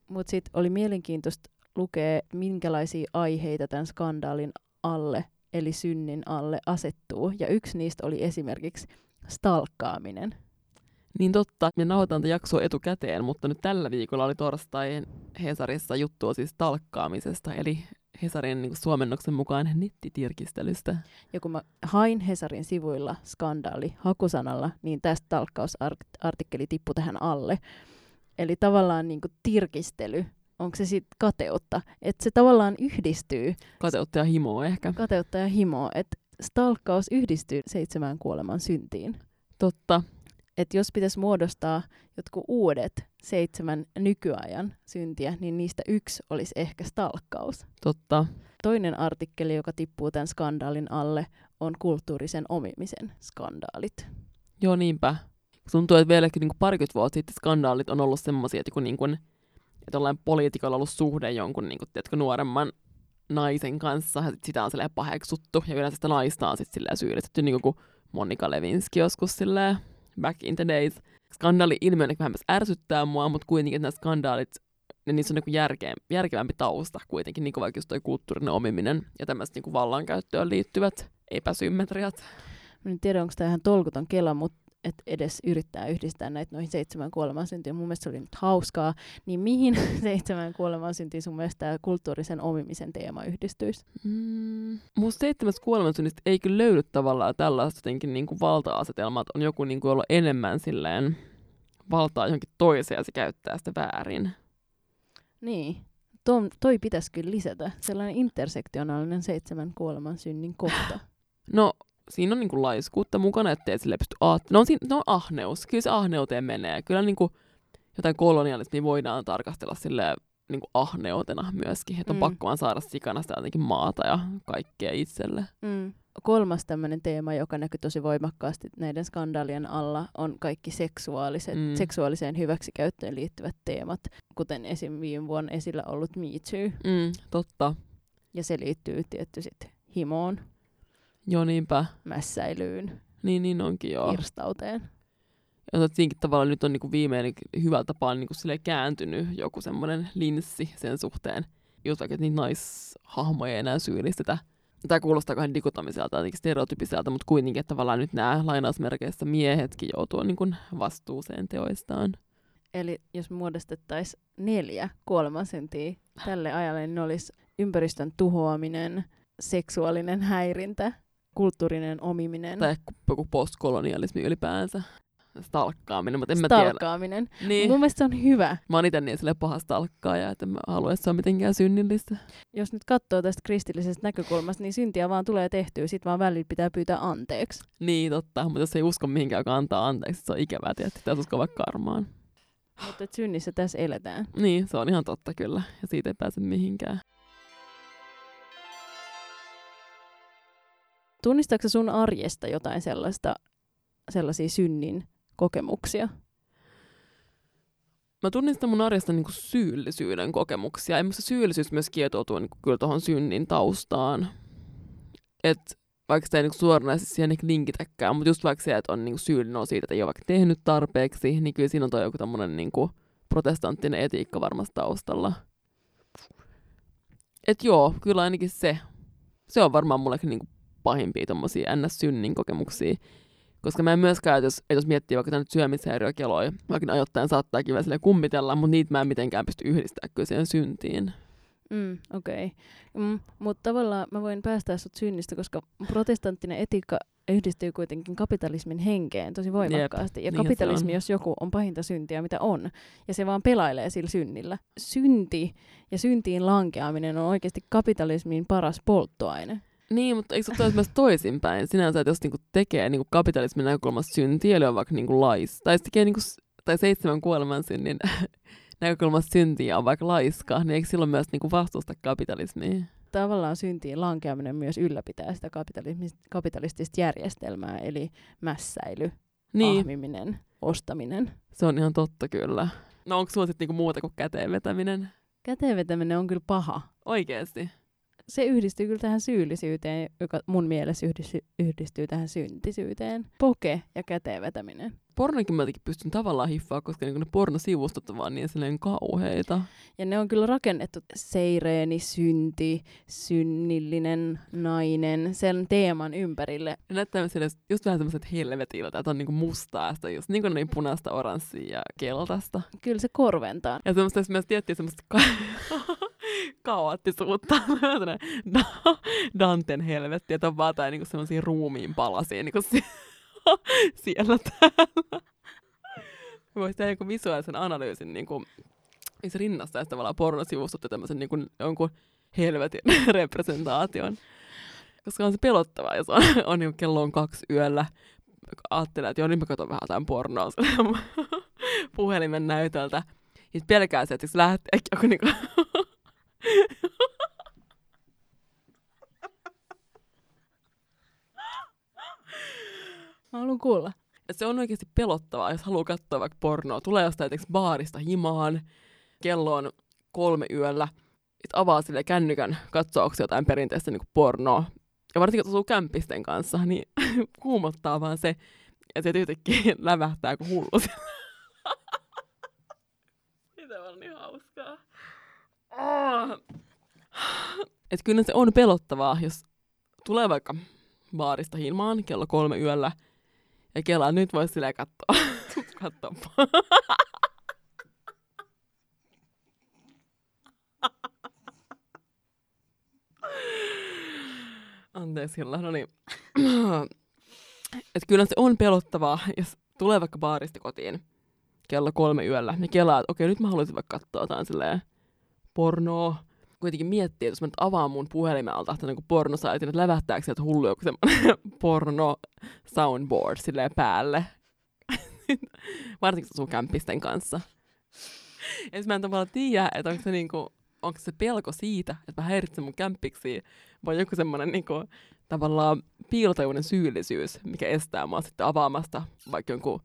Mutta sitten oli mielenkiintoista lukea, minkälaisia aiheita tämän skandaalin alle, eli synnin alle asettuu. Ja yksi niistä oli esimerkiksi stalkkaaminen. Niin totta, me nauhoitan tätä jaksoa etukäteen, mutta nyt tällä viikolla oli torstai Hesarissa juttua siis talkkaamisesta, eli Hesarin niin suomennoksen mukaan nettitirkistelystä. Ja kun mä hain Hesarin sivuilla skandaali hakusanalla, niin tästä talkkausartikkeli tippui tähän alle. Eli tavallaan niin kuin tirkistely, onko se sitten kateutta, että se tavallaan yhdistyy. Kateutta ja himoa ehkä. Kateutta ja himoa, että stalkkaus yhdistyy seitsemään kuoleman syntiin. Totta että jos pitäisi muodostaa jotkut uudet seitsemän nykyajan syntiä, niin niistä yksi olisi ehkä stalkkaus. Totta. Toinen artikkeli, joka tippuu tämän skandaalin alle, on kulttuurisen omimisen skandaalit. Joo, niinpä. Tuntuu, että vieläkin niin parikymmentä vuotta sitten skandaalit on ollut semmoisia, että kun, niin kuin, että jollain poliitikolla ollut suhde jonkun niin kuin, tiedätkö, nuoremman naisen kanssa, ja sitä on paheksuttu, ja yleensä sitä naista on sitten syyllistetty, niin kuin Monika Levinski joskus silleen back in the days. Skandaali ilmiönä vähän myös ärsyttää mua, mutta kuitenkin että nämä skandaalit, niin niissä on niin järkeä, järkevämpi tausta kuitenkin, niin kuin vaikka just toi kulttuurinen omiminen ja tämmöiset niin vallankäyttöön liittyvät epäsymmetriat. Mä en tiedä, onko tämä ihan tolkuton kela, mutta että edes yrittää yhdistää näitä noihin seitsemän kuolemansyntiin. Mun mielestä se oli nyt hauskaa. Niin mihin seitsemän kuolemansyntiin sun mielestä tämä kulttuurisen omimisen teema yhdistyisi? Mm. Musta seitsemäs kuolemansynnistä ei kyllä löydy tavallaan tällaista jotenkin niin kuin valta-asetelmaa, että on joku niin kuin ollut enemmän silleen valtaa johonkin toiseen ja se käyttää sitä väärin. Niin. Tom, toi pitäisi kyllä lisätä. Sellainen intersektionaalinen seitsemän kuoleman synnin kohta. No, siinä on niinku laiskuutta mukana, ettei sille pysty aat... No, siinä, no ahneus. Kyllä se ahneuteen menee. Kyllä niinku jotain kolonialismia voidaan tarkastella sille niinku ahneutena myöskin. Että on Mm. pakko vaan saada sikana sitä jotenkin maata ja kaikkea itselle. Mm. Kolmas tämmöinen teema, joka näkyy tosi voimakkaasti näiden skandaalien alla, on kaikki seksuaaliset, Mm. mm. seksuaaliseen hyväksikäyttöön liittyvät teemat, kuten esim. viime vuonna esillä ollut Me Too. Mm, totta. Ja se liittyy tietty sitten himoon, Joo, niinpä. mässäilyyn, Niin, niin onkin joo. irstauteen. Ja siinäkin tavalla nyt on niinku viimein hyvällä tapaa niinku sille kääntynyt joku semmoinen linssi sen suhteen. Just vaikka, että niitä naishahmoja ei enää syyllistetä. Tämä kuulostaa kahden dikotomiselta jotenkin stereotypiselta, mutta kuitenkin, että tavallaan nyt nämä lainausmerkeissä miehetkin joutuu niinku vastuuseen teoistaan. Eli jos muodostettaisiin neljä kuolemansyntiä tälle ajalle, niin ne olisi ympäristön tuhoaminen, seksuaalinen häirintä, kulttuurinen omiminen, Tai joku postkolonialismi ylipäänsä. Stalkkaaminen, mutta en mä tiedä. stalkkaaminen. Niin. Mun mielestä se on hyvä. Mä oon ite niin sille paha stalkkaaja, että mä halua, että se on mitenkään synnillistä. Jos nyt katsoo tästä kristillisestä näkökulmasta, niin syntiä vaan tulee tehtyä, sit vaan välillä pitää pyytää anteeksi. Niin, totta. Mutta jos ei usko mihinkään, joka antaa anteeksi, se on ikävää, tietysti. Tässä uskoo vaikka karmaan. Mutta synnissä tässä eletään. Niin, se on ihan totta kyllä. Ja siitä ei pääse mihinkään. Tunnistaako sun arjesta jotain sellaista, sellaisia synnin kokemuksia? Mä tunnistan mun arjesta niinku syyllisyyden kokemuksia. Ja musta syyllisyys myös kietoutuu niinku kyllä tuohon synnin taustaan. Et vaikka sitä ei niinku suoranaisesti siihen ehkä linkitäkään, mutta just vaikka se, että on niinku syyllinen on siitä, että ei ole vaikka tehnyt tarpeeksi, niin kyllä siinä on toi joku tämmöinen niinku protestanttinen etiikka varmasti taustalla. Et joo, kyllä ainakin se. Se on varmaan mulle niinku pahimpia tommosia ns-synnin kokemuksia. Koska mä en myöskään, että jos, että jos miettii vaikka tänne syömishäiriökeloja, vaikka ne ajoittain saattaa kyllä sille kummitella, mutta niitä mä en mitenkään pysty yhdistämään kyllä siihen syntiin. Mm, Okei. Okay. Mm, Mutta tavallaan mä voin päästää sut synnistä, koska protestanttinen etiikka yhdistyy kuitenkin kapitalismin henkeen tosi voimakkaasti. ja niinhän se kapitalismi, jos joku, on pahinta syntiä, mitä on. Ja se vaan pelailee sillä synnillä. Synti ja syntiin lankeaminen on oikeasti kapitalismin paras polttoaine. Niin, mutta eikö se ole myös toisinpäin? Sinänsä, että jos niinku tekee niinku kapitalismin näkökulmasta syntiä, eli on vaikka niinku lais, tai, tekee niinku, tai seitsemän kuoleman synnin näkökulmasta syntiä on vaikka laiska, niin eikö silloin myös niinku vastusta kapitalismia? Tavallaan syntiin lankeaminen myös ylläpitää sitä kapitalistista järjestelmää, eli mässäily, Niin, ahmiminen, ostaminen. se on ihan totta kyllä. No onko sulla sitten niinku muuta kuin käteen vetäminen? Käteen vetäminen on kyllä paha. Oikeesti? Se yhdistyy kyllä tähän syyllisyyteen, joka mun mielestä yhdistyy, yhdistyy tähän syntisyyteen. Poke ja käteen vetäminen. Pornokin mä jotenkin pystyn tavallaan hiffaa, koska niinku ne pornosivustot on vaan niin silleen kauheita. Ja ne on kyllä rakennettu seireeni, synti, synnillinen nainen, sen teeman ympärille. Ne näyttää sille just vähän semmoiset helvetiltä, että on niinku mustaa ja sitä just niinku niin punaista, oranssia ja keltaista. Kyllä se korventaa. Ja semmoista jos myös tiettyä semmoista ka- kaoottisuutta. Da- Danten helvetti, että on vaan jotain niinku semmoisia ruumiin palasia niinku si- siellä täällä. Voisi tehdä joku visuaalisen analyysin niinku, missä rinnastaa tavallaan pornosivustot ja tämmöisen niinku, jonkun helvetin representaation. Koska on se pelottavaa, jos on, on niin kello on kaksi yöllä. Ajattelee, että joo, nyt mä katson vähän jotain pornoa puhelimen näytöltä. Ja pelkää se, että se lähtee joku niinku... Mä haluan kuulla. Et se on oikeasti pelottavaa, jos haluaa katsoa vaikka pornoa. Tulee jostain baarista himaan, kello on kolme yöllä, sit avaa sille kännykän katsoaksi jotain perinteistä niin pornoa. Ja varsinkin, jos asuu kämpisten kanssa, niin kuumottaa vaan se, ja se yhtäkkiä lävähtää kuin hullu. Mitä on niin hauskaa. Oh. Et kyllä se on pelottavaa, jos tulee vaikka baarista himaan kello kolme yöllä, Ja kelaa, nyt voisi silleen katsoa. katsoa. Anteeksi, Hilla. No niin. Et kyllä se on pelottavaa, jos tulee vaikka baarista kotiin kello kolme yöllä, niin kelaa, että okei, nyt mä haluaisin vaikka katsoa jotain silleen pornoa. Kuitenkin miettii, että jos mä nyt avaan mun puhelimelta että niin pornosaitin, että lävähtääkö sieltä hullu joku semmoinen porno soundboard silleen päälle. Varsinkin sun kämpisten kanssa. Ja mä en tavallaan tiedä, että onko se, niinku, onko se pelko siitä, että mä häiritsen mun kämppiksi, vai joku semmoinen niinku, tavallaan piilotajuinen syyllisyys, mikä estää mua sitten avaamasta vaikka jonkun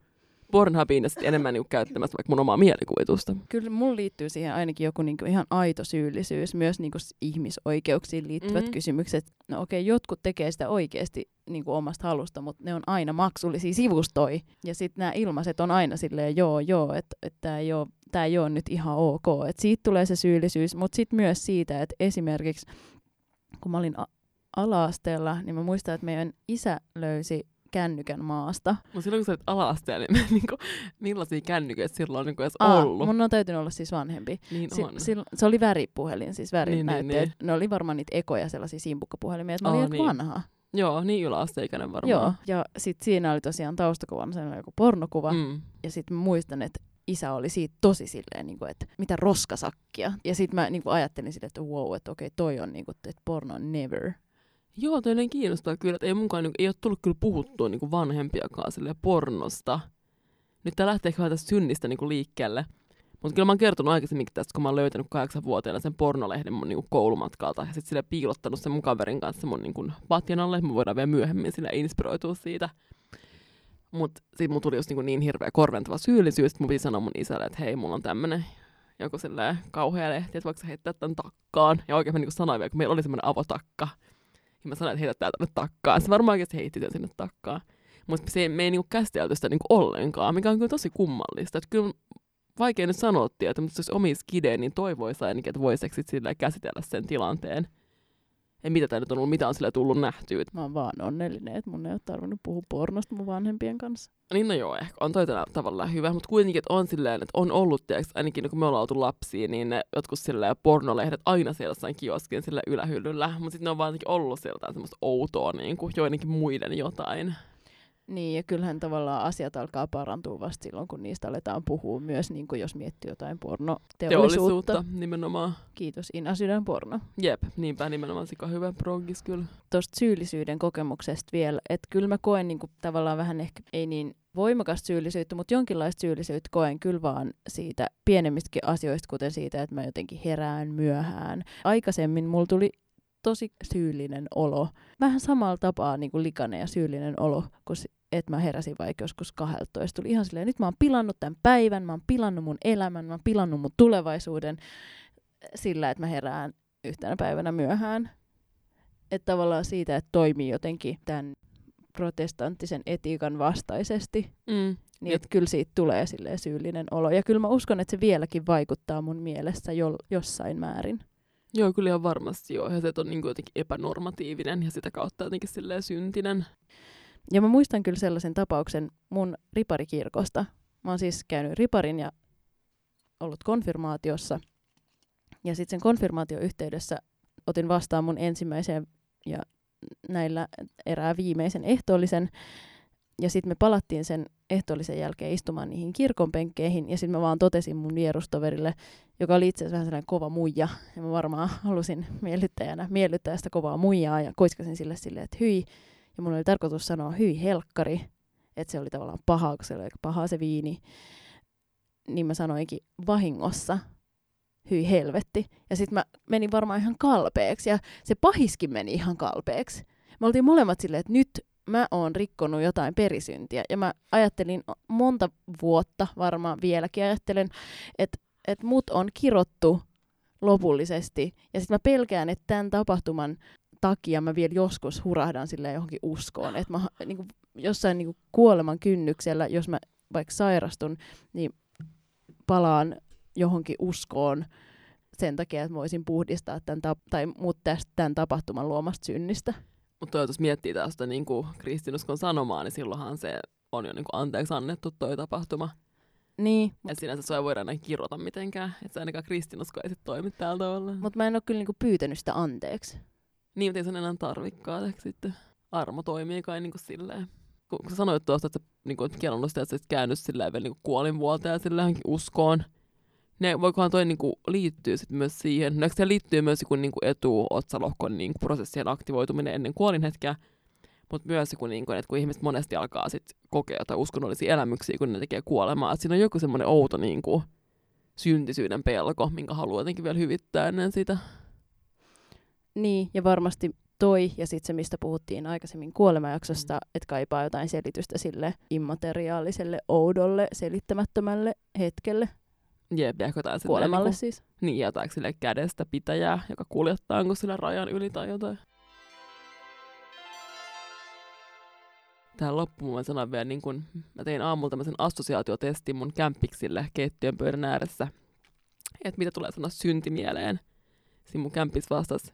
Pornhubin ja sitten enemmän niinku käyttämässä vaikka mun omaa mielikuvitusta. Kyllä mun liittyy siihen ainakin joku niinku ihan aito syyllisyys, myös niinku ihmisoikeuksiin liittyvät mm. kysymykset. No okei, okay, jotkut tekee sitä oikeasti niinku omasta halusta, mutta ne on aina maksullisia sivustoi. Ja sitten nämä ilmaiset on aina silleen, joo, joo, että et tämä ei, ole, ei ole nyt ihan ok. Et siitä tulee se syyllisyys, mutta sitten myös siitä, että esimerkiksi kun mä olin a- ala-asteella, niin mä muistan, että meidän isä löysi kännykän maasta. Mutta silloin kun sä olit ala-asteella, niin niinku, millaisia kännyköitä silloin on niinku edes Aa, ollut? Mun on täytynyt olla siis vanhempi. Niin si- on. Sil- se oli väripuhelin, siis värinäytteet. Niin, niin, niin. Ne oli varmaan niitä ekoja sellaisia simpukkapuhelimia, että mä olin aika niin. vanha. Joo, niin yläasteikäinen varmaan. Joo, ja sitten siinä oli tosiaan taustakuvana sellainen joku pornokuva. Mm. Ja sitten muistan, että isä oli siitä tosi silleen, niin kuin, että mitä roskasakkia. Ja sitten mä niin kuin ajattelin silleen, että wow, että okei, toi on niin kuin, että porno never. Joo, toinen kiinnostaa kyllä, että ei munkaan niin, ei ole tullut kyllä puhuttua niin vanhempiakaan sille pornosta. Nyt tää lähtee vähän tästä synnistä niin liikkeelle. Mutta kyllä mä oon kertonut aikaisemmin tästä, kun mä oon löytänyt kahdeksanvuotiaana sen pornolehden mun niin koulumatkalta. Ja sitten sille piilottanut sen mun kaverin kanssa mun niin kuin patjan alle. Me voidaan vielä myöhemmin sille inspiroitua siitä. Mutta sitten mun tuli just niin, niin hirveä korventava syyllisyys, että mun piti sanoa mun isälle, että hei, mulla on tämmönen joku silleen kauhea lehti, että voiko sä heittää tämän takkaan. Ja oikein mä niin sanoin vielä, kun meillä oli semmoinen avotakka, ja mä sanoin, että heitä täältä takkaan. Se varmaan oikeasti heitti sen sinne takkaan. Mutta se, me ei niinku käsitelty sitä niinku ollenkaan, mikä on kyllä tosi kummallista. Että kyllä vaikea nyt sanoa että mutta jos omi skideen, niin toivoisi ainakin, että voisi sillä käsitellä sen tilanteen. Ei mitä tämä nyt on ollut, mitä on sille tullut nähtyä. Mä oon vaan onnellinen, että mun ei ole tarvinnut puhua pornosta mun vanhempien kanssa. Niin no joo, ehkä on toi tavallaan hyvä, mutta kuitenkin, että on silleen, että on ollut, tiiäks, ainakin kun me ollaan oltu lapsia, niin ne jotkut silleen pornolehdet aina siellä jossain kioskin sillä ylähyllyllä, mutta sitten ne on vaan ollut sieltä semmoista outoa niin kuin joidenkin muiden jotain. Niin, ja kyllähän tavallaan asiat alkaa parantua vasta silloin, kun niistä aletaan puhua myös, niin kuin jos miettii jotain pornoteollisuutta. Teollisuutta nimenomaan. Kiitos Ina Sydän porno. Jep, niinpä nimenomaan sika hyvä progis kyllä. Tuosta syyllisyyden kokemuksesta vielä, että kyllä mä koen niin kuin, tavallaan vähän ehkä ei niin voimakasta syyllisyyttä, mutta jonkinlaista syyllisyyttä koen kyllä vaan siitä pienemmistäkin asioista, kuten siitä, että mä jotenkin herään myöhään. Aikaisemmin mulla tuli tosi syyllinen olo. Vähän samalla tapaa niin kuin likainen ja syyllinen olo, kun että mä heräsin vaikka joskus 12. Tuli ihan silleen, nyt mä oon pilannut tämän päivän, mä oon pilannut mun elämän, mä oon pilannut mun tulevaisuuden sillä, että mä herään yhtenä päivänä myöhään. Että tavallaan siitä, että toimii jotenkin tämän protestanttisen etiikan vastaisesti. Mm. Niin että kyllä siitä tulee syyllinen olo. Ja kyllä mä uskon, että se vieläkin vaikuttaa mun mielessä jo, jossain määrin. Joo, kyllä ihan varmasti joo. Ja se on niin jotenkin epänormatiivinen ja sitä kautta jotenkin silleen syntinen. Ja mä muistan kyllä sellaisen tapauksen mun riparikirkosta. Mä oon siis käynyt riparin ja ollut konfirmaatiossa. Ja sitten sen konfirmaatioyhteydessä otin vastaan mun ensimmäisen ja näillä erää viimeisen ehtoollisen. Ja sitten me palattiin sen ehtoollisen jälkeen istumaan niihin kirkonpenkkeihin. Ja sitten mä vaan totesin mun vierustoverille, joka oli itse asiassa vähän sellainen kova muija. Ja mä varmaan halusin miellyttäjänä miellyttää sitä kovaa muijaa. Ja koiskasin sille silleen, että hyi. Ja mun oli tarkoitus sanoa hyi helkkari. Että se oli tavallaan paha, kun se oli aika paha se viini. Niin mä sanoinkin vahingossa hyi helvetti. Ja sitten mä menin varmaan ihan kalpeeksi. Ja se pahiskin meni ihan kalpeeksi. Me oltiin molemmat silleen, että nyt mä oon rikkonut jotain perisyntiä. Ja mä ajattelin monta vuotta, varmaan vieläkin ajattelen, että et mut on kirottu lopullisesti. Ja sitten mä pelkään, että tämän tapahtuman takia mä vielä joskus hurahdan sille johonkin uskoon. Että mä niin kuin, jossain niin kuin kuoleman kynnyksellä, jos mä vaikka sairastun, niin palaan johonkin uskoon sen takia, että voisin puhdistaa tämän tap- tai muut tästä tämän tapahtuman luomasta synnistä. Mutta jos miettii tästä niin kuin kristinuskon sanomaa, niin silloinhan se on jo niinku anteeksi annettu toi tapahtuma. Niin, Ja sinänsä sua ei voida enää kirota mitenkään. Että se ainakaan kristinusko ei sit toimi tällä tavalla. mutta mä en ole kyllä niinku pyytänyt sitä anteeksi. Niin, mutta ei sen enää tarvikkaa. Ehkä sitten armo toimii kai niinku silleen. Kun, kun sanoit tuosta, että sä niinku, oot kelannut sitä, että sä käynyt silleen vielä kuolinvuolta ja silleen uskoon. Ne, voikohan toi niinku liittyy sit myös siihen, no se liittyy myös joku niinku etuotsalohkon niinku prosessien aktivoituminen ennen kuolinhetkeä, mutta myös joku, niinku, että kun ihmiset monesti alkaa sit kokea jotain uskonnollisia elämyksiä, kun ne tekee kuolemaa, että siinä on joku semmoinen outo niinku, syntisyyden pelko, minkä haluaa jotenkin vielä hyvittää ennen sitä. Niin, ja varmasti toi ja sitten se, mistä puhuttiin aikaisemmin kuolemajaksosta, Mm. että kaipaa jotain selitystä sille immateriaaliselle, oudolle, selittämättömälle hetkelle, Jep, ja jotain kuolemalle niinku- siis. Niin, jotain sille kädestä pitäjää, joka kuljettaa onko sillä rajan yli tai jotain. Tähän loppuun mä sanon vielä, niin kun mä tein aamulla tämmöisen assosiaatiotestin mun kämppiksille keittiön pöydän ääressä, että mitä tulee sanoa synti mieleen. Siinä mun kämppis vastasi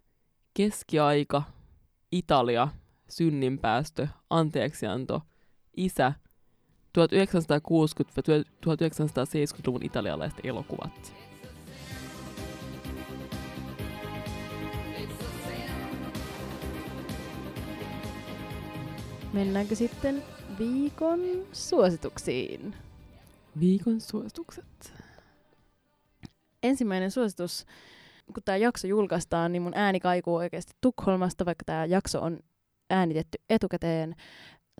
keskiaika, Italia, synninpäästö, anteeksianto, isä, 1960-1970-luvun italialaiset elokuvat. Mennäänkö sitten viikon suosituksiin? Viikon suositukset. Ensimmäinen suositus, kun tämä jakso julkaistaan, niin mun ääni kaikuu oikeasti Tukholmasta, vaikka tämä jakso on äänitetty etukäteen.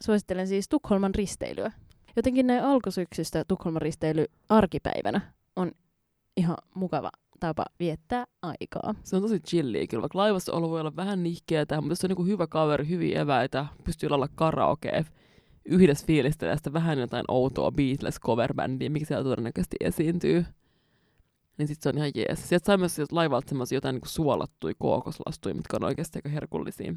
Suosittelen siis Tukholman risteilyä. Jotenkin näin alkusyksystä Tukholman risteily arkipäivänä on ihan mukava tapa viettää aikaa. Se on tosi chilliä kyllä, vaikka laivassa olo voi olla vähän nihkeetä, mutta jos on niinku hyvä kaveri, hyviä eväitä, pystyy lailla karaokea, yhdessä fiilistelee sitä vähän jotain outoa Beatles coverbändiä, mikä siellä todennäköisesti esiintyy. Niin sit se on ihan jees. Sieltä sai myös sieltä laivalta semmosia jotain niinku suolattuja kookoslastuja, mitkä on oikeasti aika herkullisia.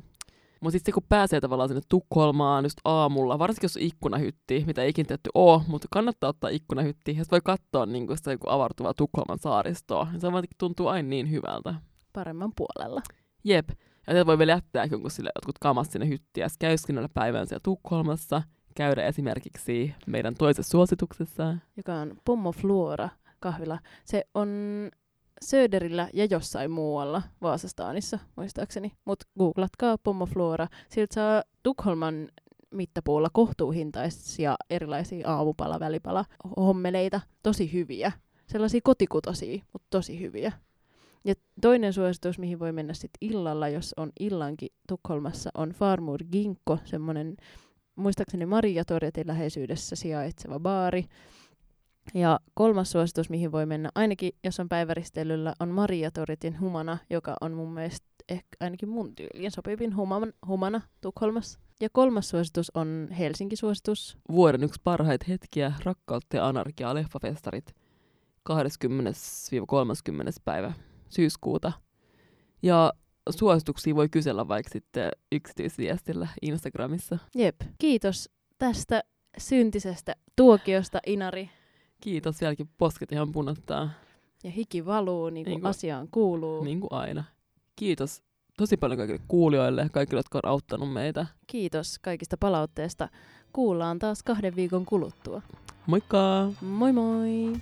Mutta sitten kun pääsee tavallaan sinne Tukholmaan just aamulla, varsinkin jos on ikkunahytti, mitä ei ikinä tehty oo, mutta kannattaa ottaa ikkunahytti, ja voi katsoa niinku sitä niinku avartuvaa Tukholman saaristoa. Ja se tuntuu aina niin hyvältä. Paremman puolella. Jep. Ja sieltä voi vielä jättää jonkun sille jotkut kamat sinne hyttiin ja käyskennellä päivän siellä Tukholmassa. Käydä esimerkiksi meidän toisessa suosituksessa. joka on Pommo Flora kahvila. Se on Söderillä ja jossain muualla Vaasastaanissa, muistaakseni. Mutta googlatkaa Pommo Flora. Siltä saa Tukholman mittapuulla kohtuuhintaisia erilaisia aamupala, välipala, hommeleita. Tosi hyviä. Sellaisia kotikutosia, mutta tosi hyviä. Ja toinen suositus, mihin voi mennä sitten illalla, jos on illankin Tukholmassa, on Farmur Ginkko, semmoinen muistaakseni Maria Torjatin läheisyydessä sijaitseva baari. Ja kolmas suositus, mihin voi mennä, ainakin jos on päiväristeilyllä, on Maria Toritin humana, joka on mun mielestä ehkä ainakin mun tyyliin sopivin human, humana Tukholmassa. Ja kolmas suositus on Helsinki-suositus. Vuoden yksi parhaita hetkiä, rakkautta ja anarkiaa, leffafestarit 20-30. päivä syyskuuta. Ja suosituksia voi kysellä vaikka sitten yksityisviestillä Instagramissa. Jep. Kiitos tästä syntisestä tuokiosta, Inari. Kiitos vieläkin, posket ihan punottaa, Ja hiki valuu, niin kuin Niin kuin- asiaan kuuluu. niin kuin aina. Kiitos tosi paljon kaikille kuulijoille, kaikille, jotka on auttanut meitä. Kiitos kaikista palautteesta. Kuullaan taas kahden viikon kuluttua. Moikka! Moi moi!